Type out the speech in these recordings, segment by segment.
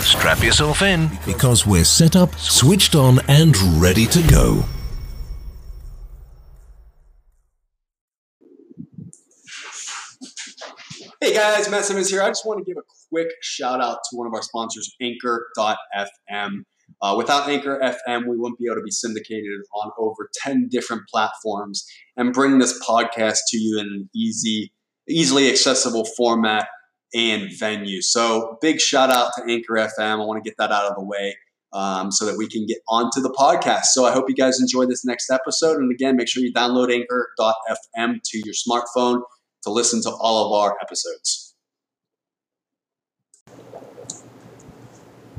Strap yourself in because we're set up, switched on, and ready to go. Hey guys, Matt Simmons here. I just want to give a quick shout out to one of our sponsors, Anchor.fm. Uh, without Anchor FM, we wouldn't be able to be syndicated on over 10 different platforms and bring this podcast to you in an easy, easily accessible format and venue. So, big shout out to Anchor FM. I want to get that out of the way um, so that we can get onto the podcast. So, I hope you guys enjoy this next episode. And again, make sure you download Anchor.fm to your smartphone to listen to all of our episodes.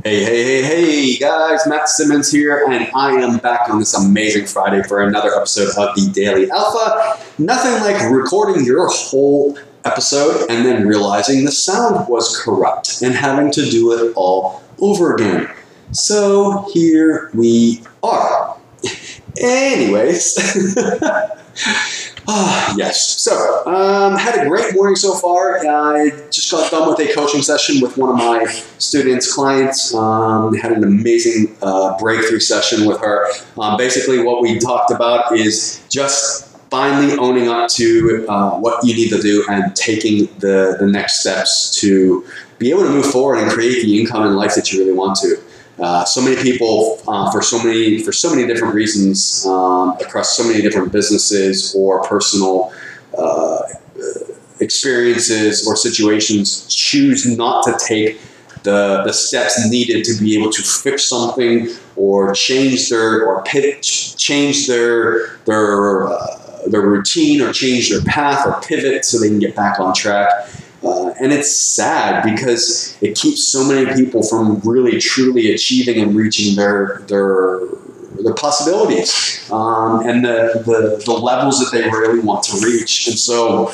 Hey, hey, hey, hey, guys, Matt Simmons here, and I am back on this amazing Friday for another episode of the Daily Alpha. Nothing like recording your whole episode and then realizing the sound was corrupt and having to do it all over again. So here we are. Anyways. Ah, yes. So, um, had a great morning so far. I just got done with a coaching session with one of my students, clients. Um, had an amazing uh, breakthrough session with her. Um, basically, what we talked about is just finally owning up to uh, what you need to do and taking the, the next steps to be able to move forward and create the income and life that you really want to. Uh, so many people uh, for so many for so many different reasons um, across so many different businesses or personal uh, experiences or situations choose not to take the, the steps needed to be able to fix something or change their or pitch, change their their uh, their routine or change their path or pivot so they can get back on track uh, and it's sad because it keeps so many people from really truly achieving and reaching their their their possibilities um, and the, the, the levels that they really want to reach. And so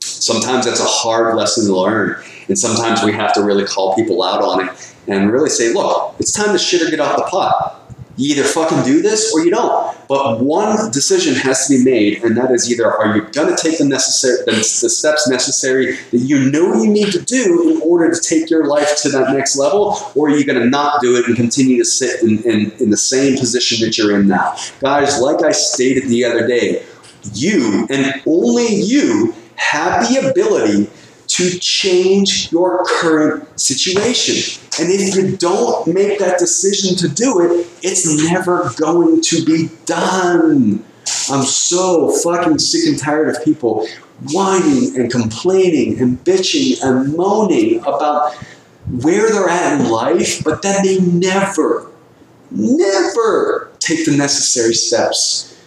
sometimes that's a hard lesson to learn. And sometimes we have to really call people out on it and really say, look, it's time to shit or get off the pot. You either fucking do this or you don't. But one decision has to be made, and that is either are you going to take the necessary the, the steps necessary that you know you need to do in order to take your life to that next level, or are you going to not do it and continue to sit in, in, in the same position that you're in now? Guys, like I stated the other day, you and only you have the ability to change your current situation. And if you don't make that decision to do it, it's never going to be done. I'm so fucking sick and tired of people whining and complaining and bitching and moaning about where they're at in life, but then they never, never take the necessary steps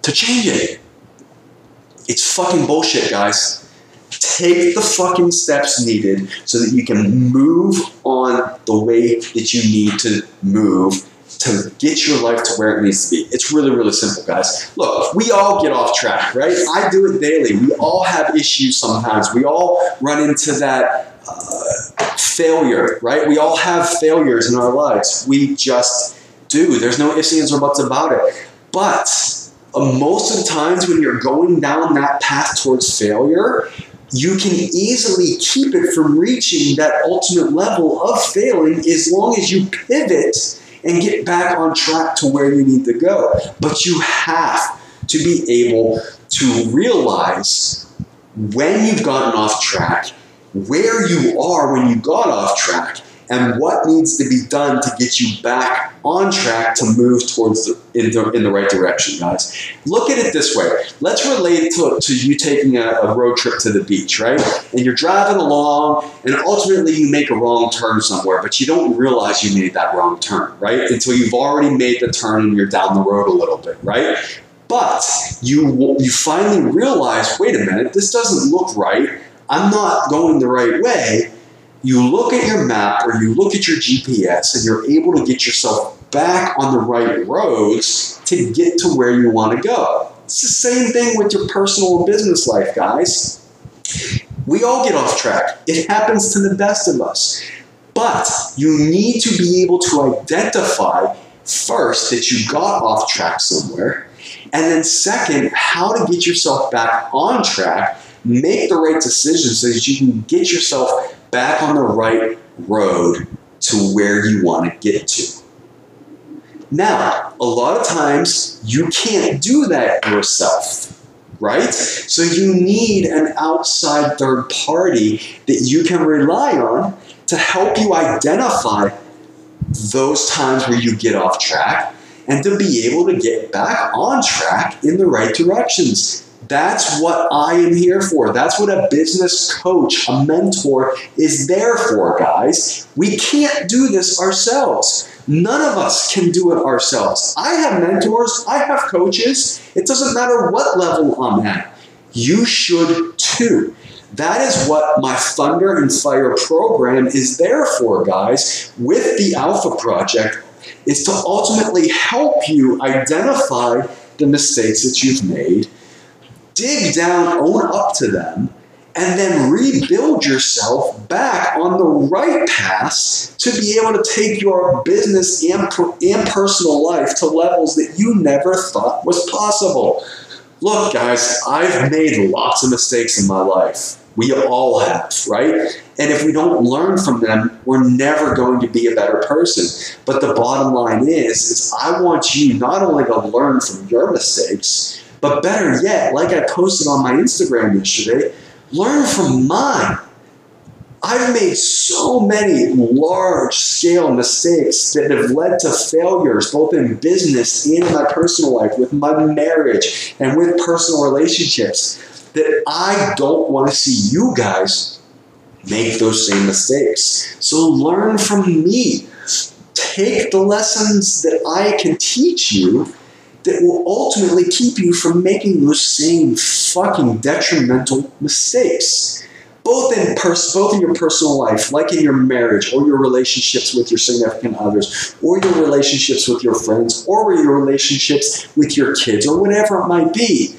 to change it. It's fucking bullshit, guys take the fucking steps needed so that you can move on the way that you need to move to get your life to where it needs to be. It's really, really simple, guys. Look, we all get off track, right? I do it daily. We all have issues sometimes. We all run into that uh, failure, right? We all have failures in our lives. We just do. There's no ifs, ands, or buts about it. But uh, most of the times when you're going down that path towards failure, you can easily keep it from reaching that ultimate level of failing as long as you pivot and get back on track to where you need to go. But you have to be able to realize when you've gotten off track, where you are when you got off track, and what needs to be done to get you back on track to move towards the in, the in the right direction, guys. Look at it this way. Let's relate to, to you taking a, a road trip to the beach, right? And you're driving along, and ultimately you make a wrong turn somewhere, but you don't realize you made that wrong turn, right? Until you've already made the turn and you're down the road a little bit, right? But you you finally realize, wait a minute, this doesn't look right. I'm not going the right way you look at your map or you look at your GPS and you're able to get yourself back on the right roads to get to where you want to go. It's the same thing with your personal and business life, guys. We all get off track. It happens to the best of us. But you need to be able to identify first that you got off track somewhere, and then second, how to get yourself back on track, make the right decisions so that you can get yourself back on the right road to where you want to get to. Now, a lot of times you can't do that yourself, right? So you need an outside third party that you can rely on to help you identify those times where you get off track and to be able to get back on track in the right directions. That's what I am here for. That's what a business coach, a mentor is there for, guys. We can't do this ourselves. None of us can do it ourselves. I have mentors, I have coaches. It doesn't matter what level I'm at. You should too. That is what my Thunder and Fire program is there for, guys, with the Alpha Project, is to ultimately help you identify the mistakes that you've made, dig down, own up to them, and then rebuild yourself back on the right path to be able to take your business and, and personal life to levels that you never thought was possible. Look, guys, I've made lots of mistakes in my life. We all have, right? And if we don't learn from them, we're never going to be a better person. But the bottom line is, is I want you not only to learn from your mistakes, but better yet, like I posted on my Instagram yesterday, learn from mine. I've made so many large scale mistakes that have led to failures, both in business and in my personal life, with my marriage and with personal relationships, that I don't want to see you guys make those same mistakes. So learn from me. Take the lessons that I can teach you that will ultimately keep you from making those same fucking detrimental mistakes both in pers- both in your personal life, like in your marriage or your relationships with your significant others, or your relationships with your friends, or your relationships with your kids, or whatever it might be.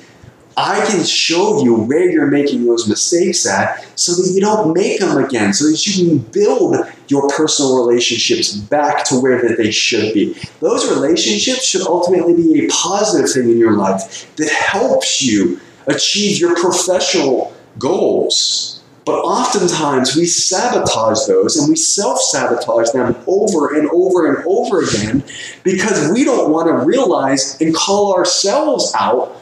I can show you where you're making those mistakes at so that you don't make them again, so that you can build your personal relationships back to where that they should be. Those relationships should ultimately be a positive thing in your life that helps you achieve your professional goals. But oftentimes we sabotage those and we self sabotage them over and over and over again because we don't want to realize and call ourselves out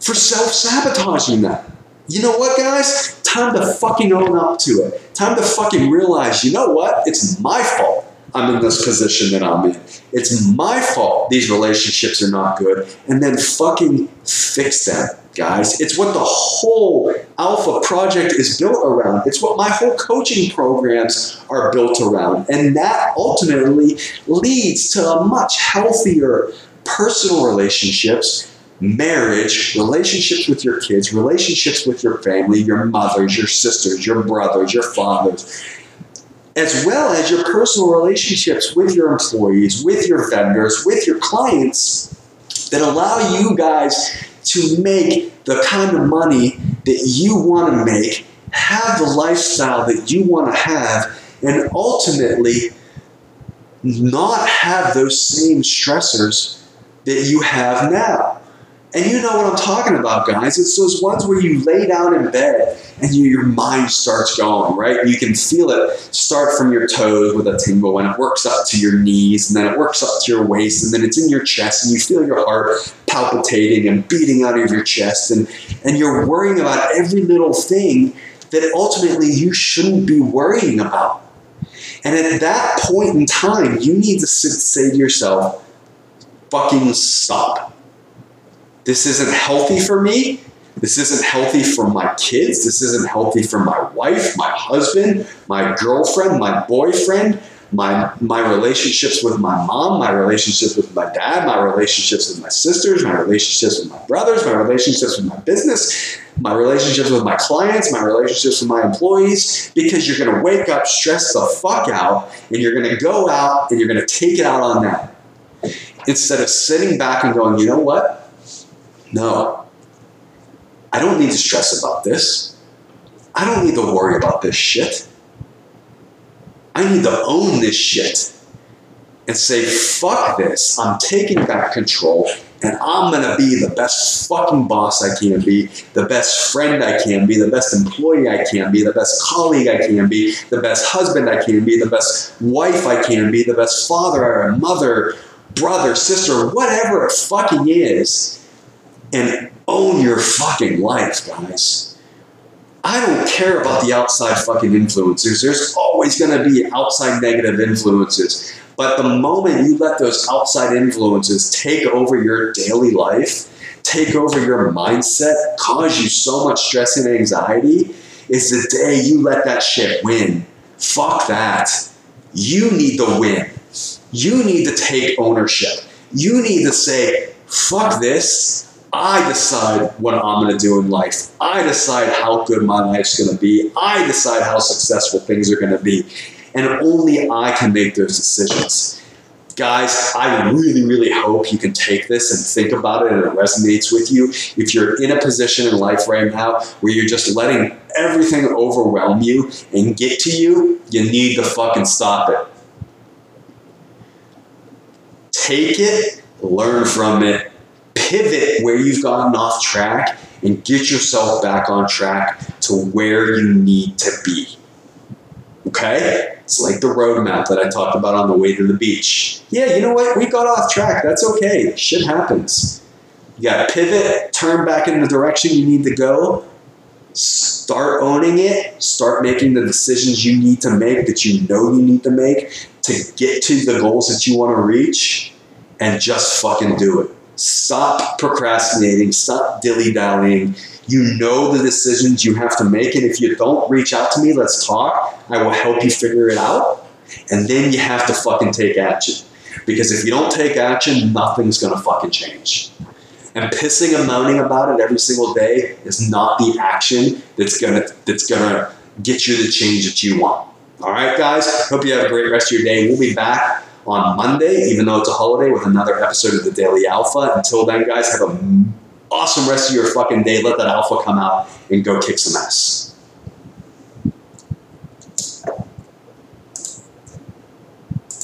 for self sabotaging them. You know what, guys? Time to fucking own up to it. Time to fucking realize, you know what? It's my fault I'm in this position that I'm in. It's my fault these relationships are not good. And then fucking fix them guys. It's what the whole Alpha project is built around. It's what my whole coaching programs are built around. And that ultimately leads to much healthier personal relationships, marriage, relationships with your kids, relationships with your family, your mothers, your sisters, your brothers, your fathers. As well as your personal relationships with your employees, with your vendors, with your clients that allow you guys to make the kind of money that you want to make, have the lifestyle that you want to have, and ultimately not have those same stressors that you have now. And you know what I'm talking about, guys. It's those ones where you lay down in bed and you, your mind starts going, right? You can feel it start from your toes with a tingle and it works up to your knees and then it works up to your waist and then it's in your chest and you feel your heart palpitating and beating out of your chest and, and you're worrying about every little thing that ultimately you shouldn't be worrying about. And at that point in time, you need to say to yourself, fucking stop this isn't healthy for me. This isn't healthy for my kids. This isn't healthy for my wife, my husband, my girlfriend, my boyfriend, my, my relationships with my mom, my relationships with my dad, my relationships with my sisters, my relationships with my brothers, my relationships with my business, my relationships with my clients, my relationships with my employees, because you're going to wake up stress the fuck out and you're going to go out and you're going to take it out on them. Instead of sitting back and going, you know what? No. I don't need to stress about this. I don't need to worry about this shit. I need to own this shit and say, fuck this. I'm taking back control and I'm gonna be the best fucking boss I can be, the best friend I can be, the best employee I can be, the best colleague I can be, the best husband I can be, the best wife I can be, the best father or mother, brother, sister, whatever it fucking is, and own your fucking life, guys. I don't care about the outside fucking influencers. There's always going to be outside negative influences. But the moment you let those outside influences take over your daily life, take over your mindset, cause you so much stress and anxiety, is the day you let that shit win. Fuck that. You need to win. You need to take ownership. You need to say, fuck this. I decide what I'm going to do in life. I decide how good my life's going to be. I decide how successful things are going to be. And only I can make those decisions. Guys, I really, really hope you can take this and think about it and it resonates with you. If you're in a position in life right now where you're just letting everything overwhelm you and get to you, you need to fucking stop it. Take it, learn from it, pivot where you've gotten off track, and get yourself back on track to where you need to be. Okay? It's like the roadmap that I talked about on the way to the beach. Yeah, you know what? We got off track. That's okay. Shit happens. You got to pivot, turn back in the direction you need to go, start owning it, start making the decisions you need to make that you know you need to make to get to the goals that you want to reach, and just fucking do it. Stop procrastinating, stop dilly dallying. You know the decisions you have to make, and if you don't reach out to me, let's talk. I will help you figure it out. And then you have to fucking take action. Because if you don't take action, nothing's gonna fucking change. And pissing and moaning about it every single day is not the action that's gonna that's gonna get you the change that you want. All right, guys. Hope you have a great rest of your day. We'll be back on Monday, even though it's a holiday, with another episode of the Daily Alpha. Until then, guys, have an awesome rest of your fucking day. Let that alpha come out and go kick some ass.